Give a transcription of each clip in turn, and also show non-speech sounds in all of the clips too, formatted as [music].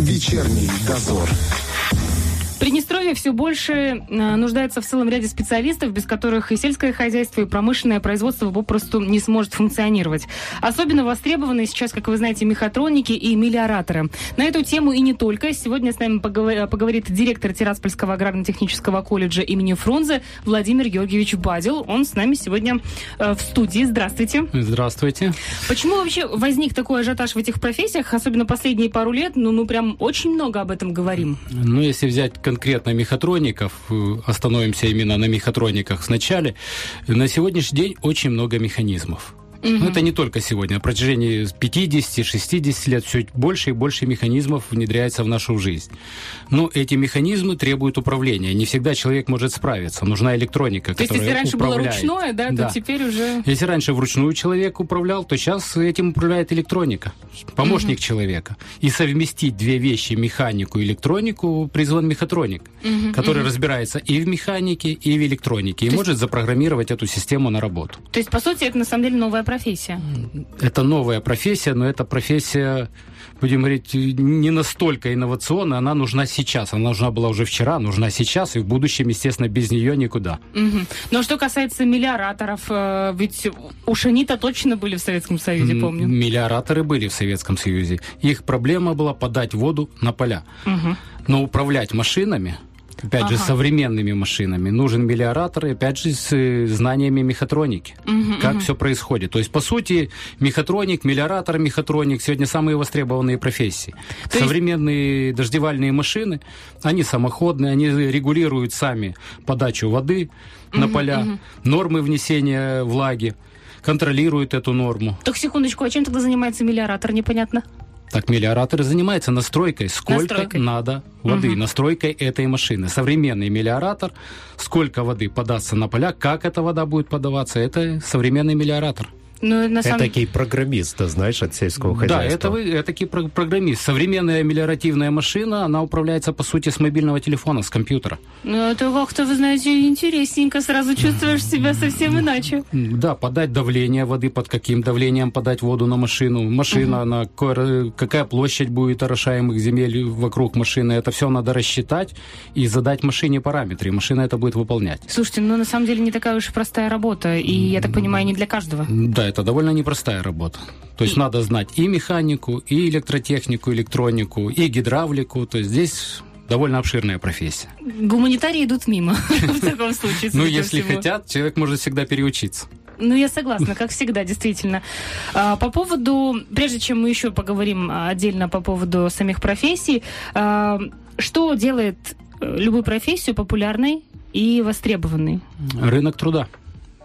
Вечерний дозор. Приднестровье все больше э, нуждается в целом ряде специалистов, без которых и сельское хозяйство, и промышленное производство попросту не сможет функционировать. Особенно востребованы сейчас, как вы знаете, мехатроники и мелиораторы. На эту тему и не только. Сегодня с нами поговорит директор Тираспольского аграрно-технического колледжа имени Фрунзе Владимир Георгиевич Бадил. Он с нами сегодня э, в студии. Здравствуйте. Здравствуйте. Почему вообще возник такой ажиотаж в этих профессиях, особенно последние пару лет? Ну, мы прям очень много об этом говорим. Ну, если взять конкретно мехатроников, э, остановимся именно на мехатрониках сначала, на сегодняшний день очень много механизмов. Угу. Но это не только сегодня. На протяжении 50-60 лет все больше и больше механизмов внедряется в нашу жизнь. Но эти механизмы требуют управления. Не всегда человек может справиться. Нужна электроника, то которая есть, если раньше управляет. было ручное, да, да, то теперь уже... Если раньше вручную человек управлял, то сейчас этим управляет электроника, помощник угу. человека. И совместить две вещи, механику и электронику, призван мехатроник, угу, который угу. разбирается и в механике, и в электронике, и то может есть... запрограммировать эту систему на работу. То есть, по сути, это на самом деле новая профессия? Это новая профессия, но это профессия, будем говорить, не настолько инновационная. Она нужна сейчас. Она нужна была уже вчера, нужна сейчас, и в будущем, естественно, без нее никуда. Угу. Но что касается мелиораторов, э, ведь уж они-то точно были в Советском Союзе, помню. Мелиораторы были в Советском Союзе. Их проблема была подать воду на поля. Угу. Но управлять машинами опять ага. же, современными машинами. Нужен мелиоратор, и опять же, с э, знаниями мехатроники. Угу, как угу. все происходит. То есть, по сути, мехатроник, мелиоратор, мехатроник сегодня самые востребованные профессии. То Современные есть... дождевальные машины, они самоходные, они регулируют сами подачу воды угу, на поля, угу. нормы внесения влаги контролируют эту норму. Так, секундочку, а чем тогда занимается мелиоратор, непонятно? Так мелиоратор занимается настройкой, сколько настройкой. надо воды, угу. настройкой этой машины. Современный мелиоратор, сколько воды податься на поля, как эта вода будет подаваться, это современный мелиоратор. Ну, на самом... Этакий программист, ты знаешь, от сельского хозяйства. Да, это вы, этакий программист. Современная мелиоративная машина, она управляется, по сути, с мобильного телефона, с компьютера. Ну, это как-то, вы знаете, интересненько. Сразу чувствуешь себя совсем иначе. Да, подать давление воды, под каким давлением подать воду на машину. Машина, угу. на какая площадь будет орошаемых земель вокруг машины. Это все надо рассчитать и задать машине параметры. Машина это будет выполнять. Слушайте, ну, на самом деле, не такая уж простая работа. И, я так понимаю, не для каждого. Да, это довольно непростая работа. То есть и... надо знать и механику, и электротехнику, электронику, и гидравлику. То есть здесь довольно обширная профессия. Гуманитарии идут мимо [laughs] в таком случае. Ну, если хотят, человек может всегда переучиться. Ну, я согласна, как всегда, действительно. А, по поводу, прежде чем мы еще поговорим отдельно по поводу самих профессий, а, что делает э, любую профессию популярной и востребованной? Рынок труда.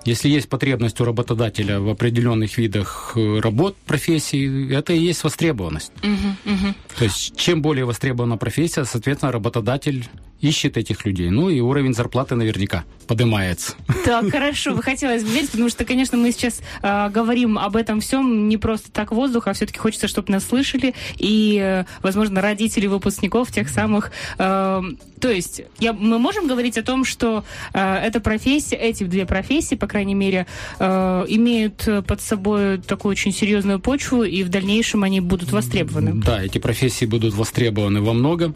Если есть потребность у работодателя в определенных видах э, работ, профессий, это и есть востребованность. Угу, угу. То есть, чем более востребована профессия, соответственно, работодатель ищет этих людей. Ну и уровень зарплаты наверняка поднимается. Так, хорошо, бы хотелось бы верить, потому что, конечно, мы сейчас э, говорим об этом всем не просто так воздух, а все-таки хочется, чтобы нас слышали, и, э, возможно, родители выпускников тех самых... Э, то есть, я, мы можем говорить о том, что э, эта профессия, эти две профессии, по крайней мере, э, имеют под собой такую очень серьезную почву, и в дальнейшем они будут востребованы. Да, эти профессии будут востребованы во многом.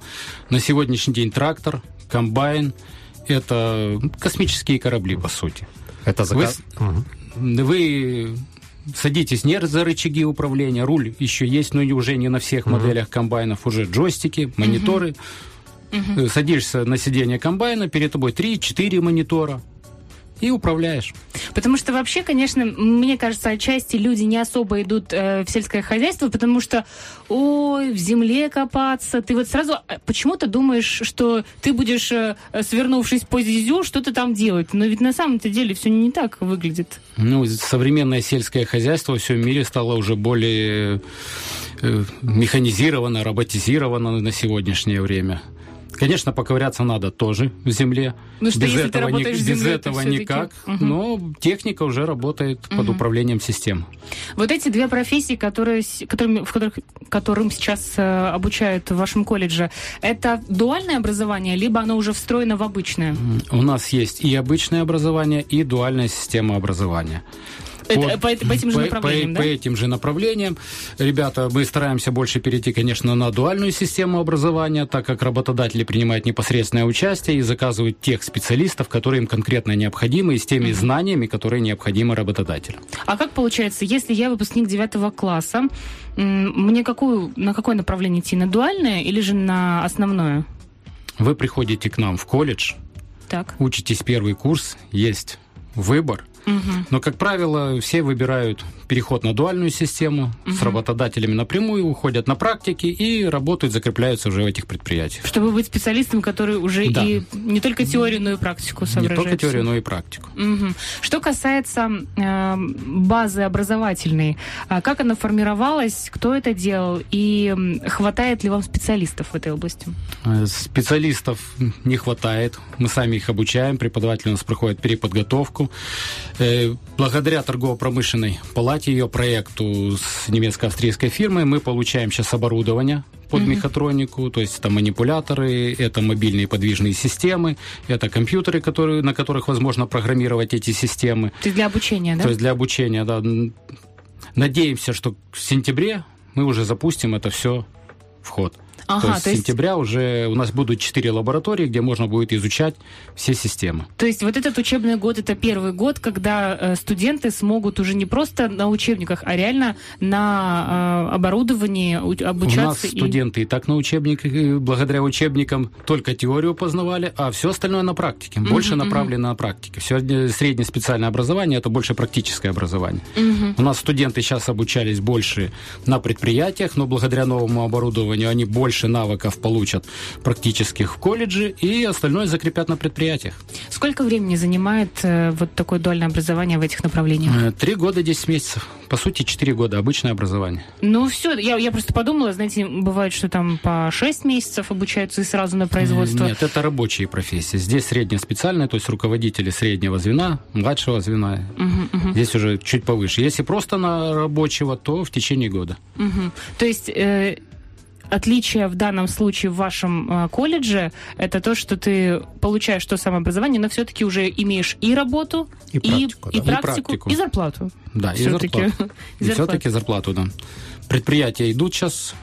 На сегодняшний день трактор, комбайн – это космические корабли, по сути. Это заказ? Вы, угу. вы садитесь не за рычаги управления, руль еще есть, но уже не на всех угу. моделях комбайнов, уже джойстики, мониторы. Угу. Садишься на сиденье комбайна, перед тобой 3-4 монитора, и управляешь. Потому что вообще, конечно, мне кажется, отчасти люди не особо идут э, в сельское хозяйство, потому что, ой, в земле копаться. Ты вот сразу э, почему-то думаешь, что ты будешь, э, свернувшись по зизю, что-то там делать. Но ведь на самом-то деле все не так выглядит. Ну, современное сельское хозяйство во всем мире стало уже более э, механизировано, роботизировано на сегодняшнее время. Конечно, поковыряться надо тоже в земле. Ну что, без если этого, ты ни, без этого никак. Угу. Но техника уже работает угу. под управлением систем. Вот эти две профессии, которые, которыми, в которых, которым сейчас э, обучают в вашем колледже, это дуальное образование, либо оно уже встроено в обычное? У нас есть и обычное образование, и дуальная система образования. Это, по, по этим же по, направлениям, по, да? По этим же направлениям. Ребята, мы стараемся больше перейти, конечно, на дуальную систему образования, так как работодатели принимают непосредственное участие и заказывают тех специалистов, которые им конкретно необходимы, и с теми знаниями, которые необходимы работодателю. А как получается, если я выпускник 9 класса, мне какую, на какое направление идти? На дуальное или же на основное? Вы приходите к нам в колледж, так. учитесь первый курс, есть выбор, Но, как правило, все выбирают переход на дуальную систему, угу. с работодателями напрямую уходят на практики и работают, закрепляются уже в этих предприятиях. Чтобы быть специалистом, который уже да. и не только теорию, но и практику соображает. Не только теорию, но и практику. Угу. Что касается э, базы образовательной, а как она формировалась, кто это делал и хватает ли вам специалистов в этой области? Э, специалистов не хватает. Мы сами их обучаем, преподаватели у нас проходят переподготовку. Э, благодаря торгово-промышленной палате, ее проекту с немецко-австрийской фирмой, мы получаем сейчас оборудование под mm-hmm. мехатронику, то есть это манипуляторы, это мобильные подвижные системы, это компьютеры, которые, на которых возможно программировать эти системы. То есть для обучения, да? То есть для обучения, да. Надеемся, что в сентябре мы уже запустим это все в ход. Ага, то есть то с сентября уже у нас будут четыре лаборатории, где можно будет изучать все системы. То есть вот этот учебный год это первый год, когда э, студенты смогут уже не просто на учебниках, а реально на э, оборудовании обучаться. У нас и... студенты и так на учебниках, благодаря учебникам только теорию познавали, а все остальное на практике. Больше uh-huh, направлено на практике. Все среднее специальное образование это больше практическое образование. Uh-huh. У нас студенты сейчас обучались больше на предприятиях, но благодаря новому оборудованию они больше больше навыков получат практических в колледже, и остальное закрепят на предприятиях. Сколько времени занимает э, вот такое дуальное образование в этих направлениях? Э, три года, десять месяцев. По сути, четыре года обычное образование. Ну все, я, я просто подумала, знаете, бывает, что там по шесть месяцев обучаются и сразу на производство. Нет, это рабочие профессии. Здесь среднеспециальные, то есть руководители среднего звена, младшего звена. Угу, угу. Здесь уже чуть повыше. Если просто на рабочего, то в течение года. Угу. То есть э, отличие в данном случае в вашем э, колледже это то, что ты получаешь то самое образование, но все-таки уже имеешь и работу, и, практику, и, да. и, практику, и, практику. и зарплату. Да, и зарплату. [laughs] И все-таки зарплату, да. Предприятия идут сейчас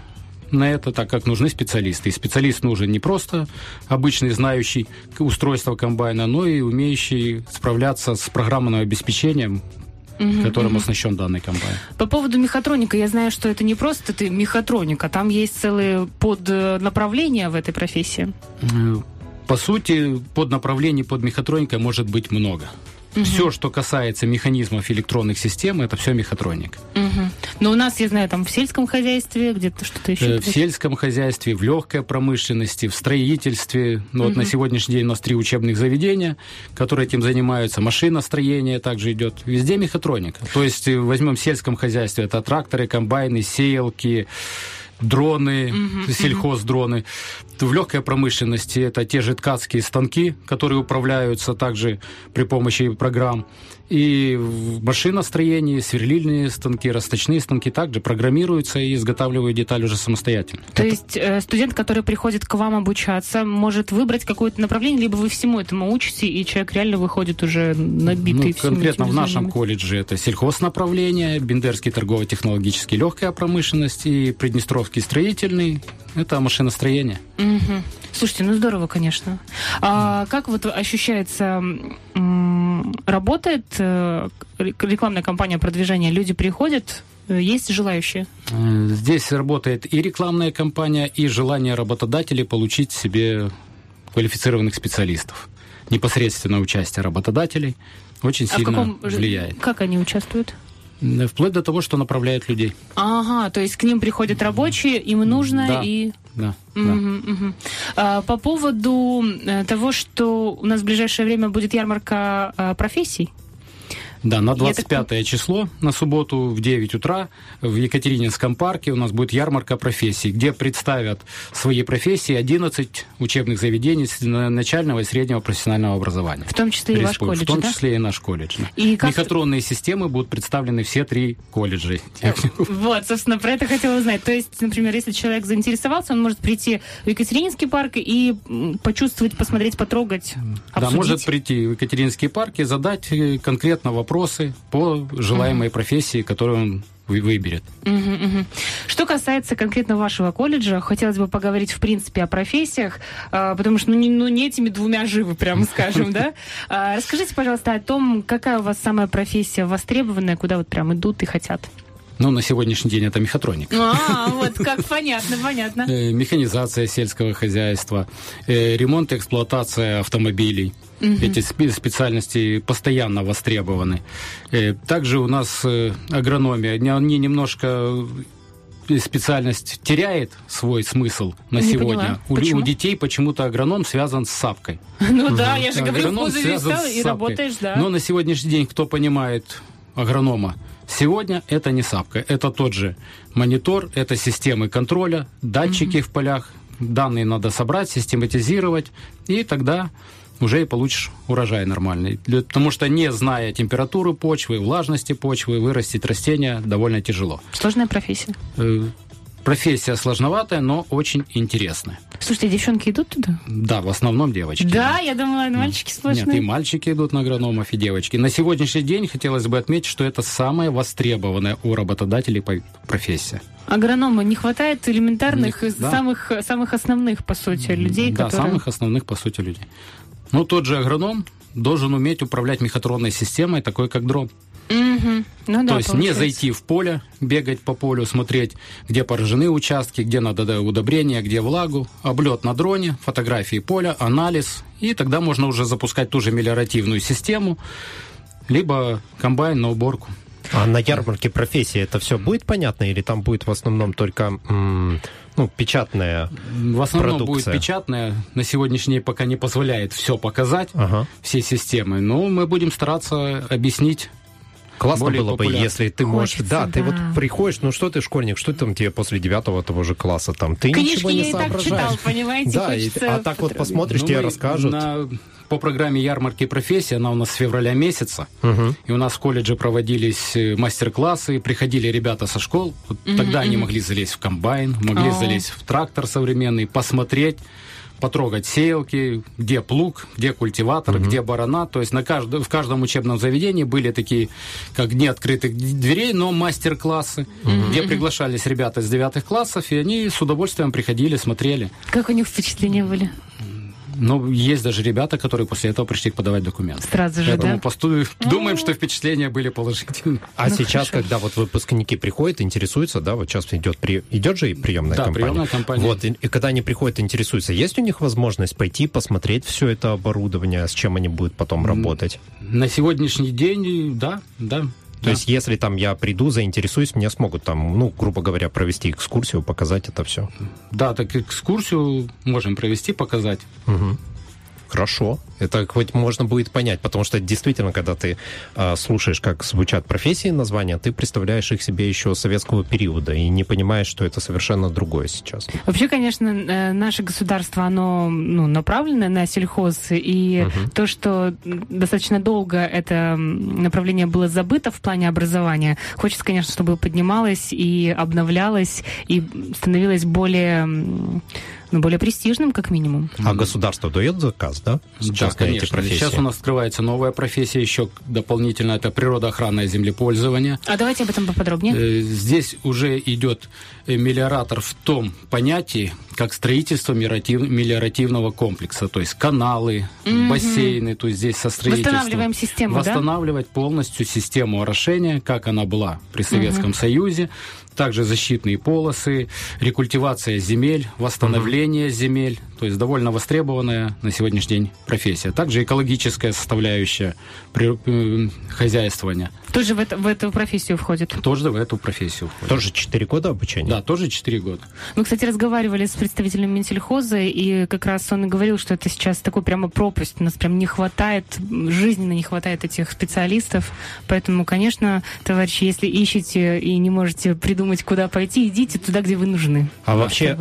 на это, так как нужны специалисты. И специалист нужен не просто обычный, знающий устройство комбайна, но и умеющий справляться с программным обеспечением угу, которым угу. оснащен данный комбайн. По поводу мехатроника, я знаю, что это не просто ты мехатроника, там есть целые поднаправления в этой профессии. Э, по сути, под направлений под мехатроникой может быть много. Угу. Все, что касается механизмов электронных систем, это все мехатроник. Угу. Но у нас, я знаю, там в сельском хозяйстве где-то что-то еще. Э, в сельском хозяйстве, в легкой промышленности, в строительстве. Ну, угу. Вот на сегодняшний день у нас три учебных заведения, которые этим занимаются. Машиностроение также идет. Везде мехатроника. То есть э, возьмем в сельском хозяйстве, это тракторы, комбайны, сеялки, дроны, uh-huh, сельхоздроны. В легкой промышленности это те же ткацкие станки, которые управляются также при помощи программ. И в машиностроении сверлильные станки, расточные станки также программируются и изготавливают детали уже самостоятельно. То Это... есть э, студент, который приходит к вам обучаться, может выбрать какое-то направление, либо вы всему этому учите, и человек реально выходит уже набитый ну, Конкретно в нашем колледже это сельхознаправление, Бендерский торгово-технологический легкая промышленность и Приднестровский строительный. Это машиностроение. Угу. Слушайте, ну здорово, конечно. А как вот ощущается, работает э, рекламная кампания продвижения? Люди приходят, э, есть желающие? Э, здесь работает и рекламная кампания, и желание работодателей получить себе квалифицированных специалистов. Непосредственно участие работодателей очень а сильно каком... влияет. Как они участвуют? Вплоть до того, что направляют людей. Ага, то есть к ним приходят рабочие, им нужно да, и... Да, да. Угу. А, по поводу э, того, что у нас в ближайшее время будет ярмарка а, профессий, да, на 25 так... число, на субботу в 9 утра в Екатерининском парке у нас будет ярмарка профессий, где представят свои профессии 11 учебных заведений начального и среднего профессионального образования. В том числе и ваш колледж, В том да? числе и наш колледж. И как... Мехатронные системы будут представлены все три колледжа. Вот, собственно, про это хотела узнать. То есть, например, если человек заинтересовался, он может прийти в Екатерининский парк и почувствовать, посмотреть, потрогать, обсудить. Да, может прийти в Екатерининский парк и задать э, конкретно вопрос вопросы по желаемой профессии, которую он выберет. Угу, угу. Что касается конкретно вашего колледжа, хотелось бы поговорить в принципе о профессиях, а, потому что ну не, ну, не этими двумя живы, прямо [laughs] скажем, да? А, расскажите, пожалуйста, о том, какая у вас самая профессия востребованная, куда вот прям идут и хотят. Ну, на сегодняшний день это мехатроник. А, вот как понятно, понятно. Э, механизация сельского хозяйства, э, ремонт и эксплуатация автомобилей. Угу. Эти специальности постоянно востребованы. Э, также у нас агрономия, они немножко специальность теряет свой смысл на Не сегодня. У, у детей почему-то агроном связан с сапкой. Ну да, я же говорю, в и работаешь, да. Но на сегодняшний день кто понимает агронома? Сегодня это не сапка, это тот же монитор, это системы контроля, датчики mm-hmm. в полях, данные надо собрать, систематизировать, и тогда уже и получишь урожай нормальный. Потому что не зная температуры почвы, влажности почвы, вырастить растения довольно тяжело. Сложная профессия. Профессия сложноватая, но очень интересная. Слушайте, девчонки идут туда? Да, в основном девочки. Да, я думала, мальчики сплошные. Нет, и мальчики идут на агрономов, и девочки. На сегодняшний день хотелось бы отметить, что это самая востребованная у работодателей профессия. Агронома не хватает элементарных, не, да. самых, самых основных, по сути, людей, да, которые... самых основных, по сути, людей. Ну, тот же агроном должен уметь управлять мехатронной системой, такой как дрон. Угу. Ну, да, То есть получается. не зайти в поле, бегать по полю, смотреть, где поражены участки, где надо удобрения, где влагу, облет на дроне, фотографии поля, анализ, и тогда можно уже запускать ту же мелиоративную систему, либо комбайн на уборку. А на ярмарке профессии это все будет понятно, или там будет в основном только м- ну, печатная В основном продукция. будет печатная. На сегодняшний день пока не позволяет все показать, ага. все системы. Но мы будем стараться объяснить Классно было популярно. бы, если ты можешь... Хочется, да, да, ты вот приходишь, ну что ты школьник, что там тебе после девятого того же класса там? Ты Книжки ничего не я соображаешь. И так читал, понимаете? Да, и, а так вот посмотришь, ну, тебе расскажут. На, по программе ярмарки профессии, она у нас с февраля месяца, угу. и у нас в колледже проводились э, мастер-классы, приходили ребята со школ, вот угу, тогда угу. они могли залезть в комбайн, могли О. залезть в трактор современный, посмотреть, потрогать сеялки, где плуг, где культиватор, угу. где барана. То есть на кажд... в каждом учебном заведении были такие, как дни открытых дверей, но мастер-классы, угу. где приглашались ребята из девятых классов, и они с удовольствием приходили, смотрели. Как у них впечатления были? Ну, есть даже ребята, которые после этого пришли подавать документы. Сразу же, Поэтому да? посту... думаем, что впечатления были положительные. А ну, сейчас, хорошо. когда вот выпускники приходят, интересуются, да, вот сейчас идет, при... идет же и приемная да, компания. приемная компания. Вот, и, и когда они приходят, интересуются, есть у них возможность пойти посмотреть все это оборудование, с чем они будут потом работать? На сегодняшний день, да, да. То да. есть, если там я приду, заинтересуюсь, мне смогут там, ну, грубо говоря, провести экскурсию, показать это все. Да, так экскурсию можем провести, показать. Угу. Хорошо. Это хоть можно будет понять, потому что действительно, когда ты э, слушаешь, как звучат профессии названия, ты представляешь их себе еще советского периода и не понимаешь, что это совершенно другое сейчас. Вообще, конечно, э, наше государство, оно ну, направлено на сельхоз, и угу. то, что достаточно долго это направление было забыто в плане образования, хочется, конечно, чтобы поднималось и обновлялось, и становилось более ну, более престижным, как минимум. А государство дает заказ, да? Сейчас да, конечно. Сейчас у нас открывается новая профессия, еще дополнительно это природоохранное землепользование. А давайте об этом поподробнее. Э, здесь уже идет мелиоратор в том понятии, как строительство мелиоративного комплекса, то есть каналы, mm-hmm. бассейны, то есть здесь со строительством. Восстанавливаем систему, Восстанавливать да? полностью систему орошения, как она была при Советском mm-hmm. Союзе, также защитные полосы, рекультивация земель, восстановление mm-hmm. земель, то есть довольно востребованная на сегодняшний день профессия. Также экологическая составляющая э, хозяйствования. Тоже в, это, в эту профессию входит? Тоже в эту профессию входит. Тоже 4 года обучения? Да, тоже 4 года. Мы, кстати, разговаривали с представителем Минсельхоза, и как раз он и говорил, что это сейчас такой прямо пропасть. У нас прям не хватает, жизненно не хватает этих специалистов. Поэтому, конечно, товарищи, если ищете и не можете придумать, куда пойти, идите туда, где вы нужны. А вообще,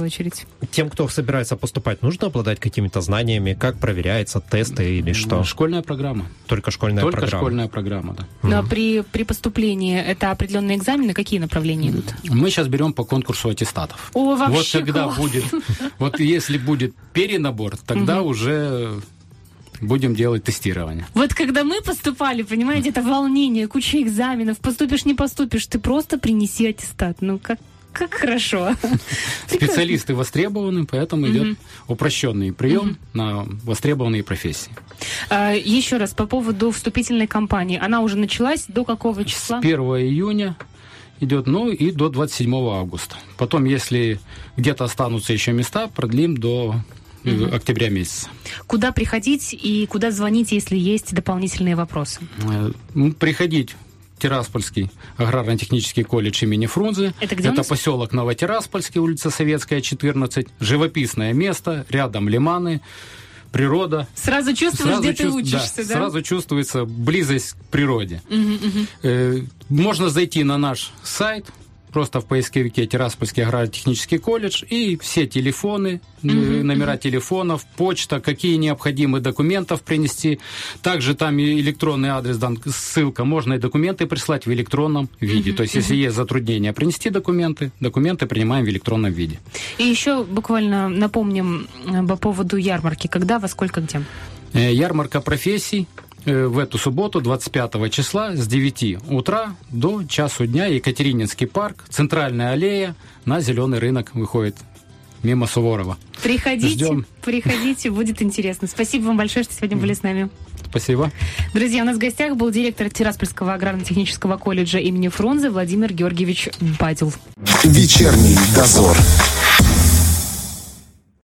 тем, кто собирается поступать, нужно обладать какими-то знаниями, как проверяется тесты или что? Школьная программа. Только школьная Только программа. Только школьная программа, да. Но mm при, при поступлении это определенные экзамены, какие направления идут? Мы сейчас берем по конкурсу аттестатов. О, вообще вот когда класс. будет, вот если будет перенабор, тогда уже будем делать тестирование. Вот когда мы поступали, понимаете, это волнение, куча экзаменов, поступишь, не поступишь, ты просто принеси аттестат. Ну, как, как хорошо. [laughs] Специалисты востребованы, поэтому идет упрощенный прием на востребованные профессии. А, еще раз, по поводу вступительной кампании. Она уже началась до какого числа? С 1 июня идет, ну и до 27 августа. Потом, если где-то останутся еще места, продлим до угу. октября месяца. Куда приходить и куда звонить, если есть дополнительные вопросы? Э, ну, приходить Тираспольский аграрно-технический колледж имени Фрунзе. Это где Это поселок Новотираспольский, улица Советская, 14. Живописное место, рядом лиманы, природа. Сразу чувствуешь, сразу где чувств... ты учишься, да, да? Сразу чувствуется близость к природе. Угу, угу. Э, можно зайти на наш сайт просто в поисковике Тираспольский агротехнический колледж и все телефоны, mm-hmm. номера телефонов, почта, какие необходимые документов принести. Также там и электронный адрес, дан, ссылка, можно и документы прислать в электронном виде. Mm-hmm. То есть, если есть затруднения принести документы, документы принимаем в электронном виде. И еще буквально напомним э, по поводу ярмарки. Когда, во сколько, где? Э, ярмарка профессий в эту субботу, 25 числа, с 9 утра до часу дня Екатерининский парк, центральная аллея, на зеленый рынок выходит мимо Суворова. Приходите, Ждем. приходите, будет интересно. Спасибо вам большое, что сегодня были с нами. Спасибо. Друзья, у нас в гостях был директор Тираспольского аграрно-технического колледжа имени Фрунзе Владимир Георгиевич Бадил. Вечерний дозор.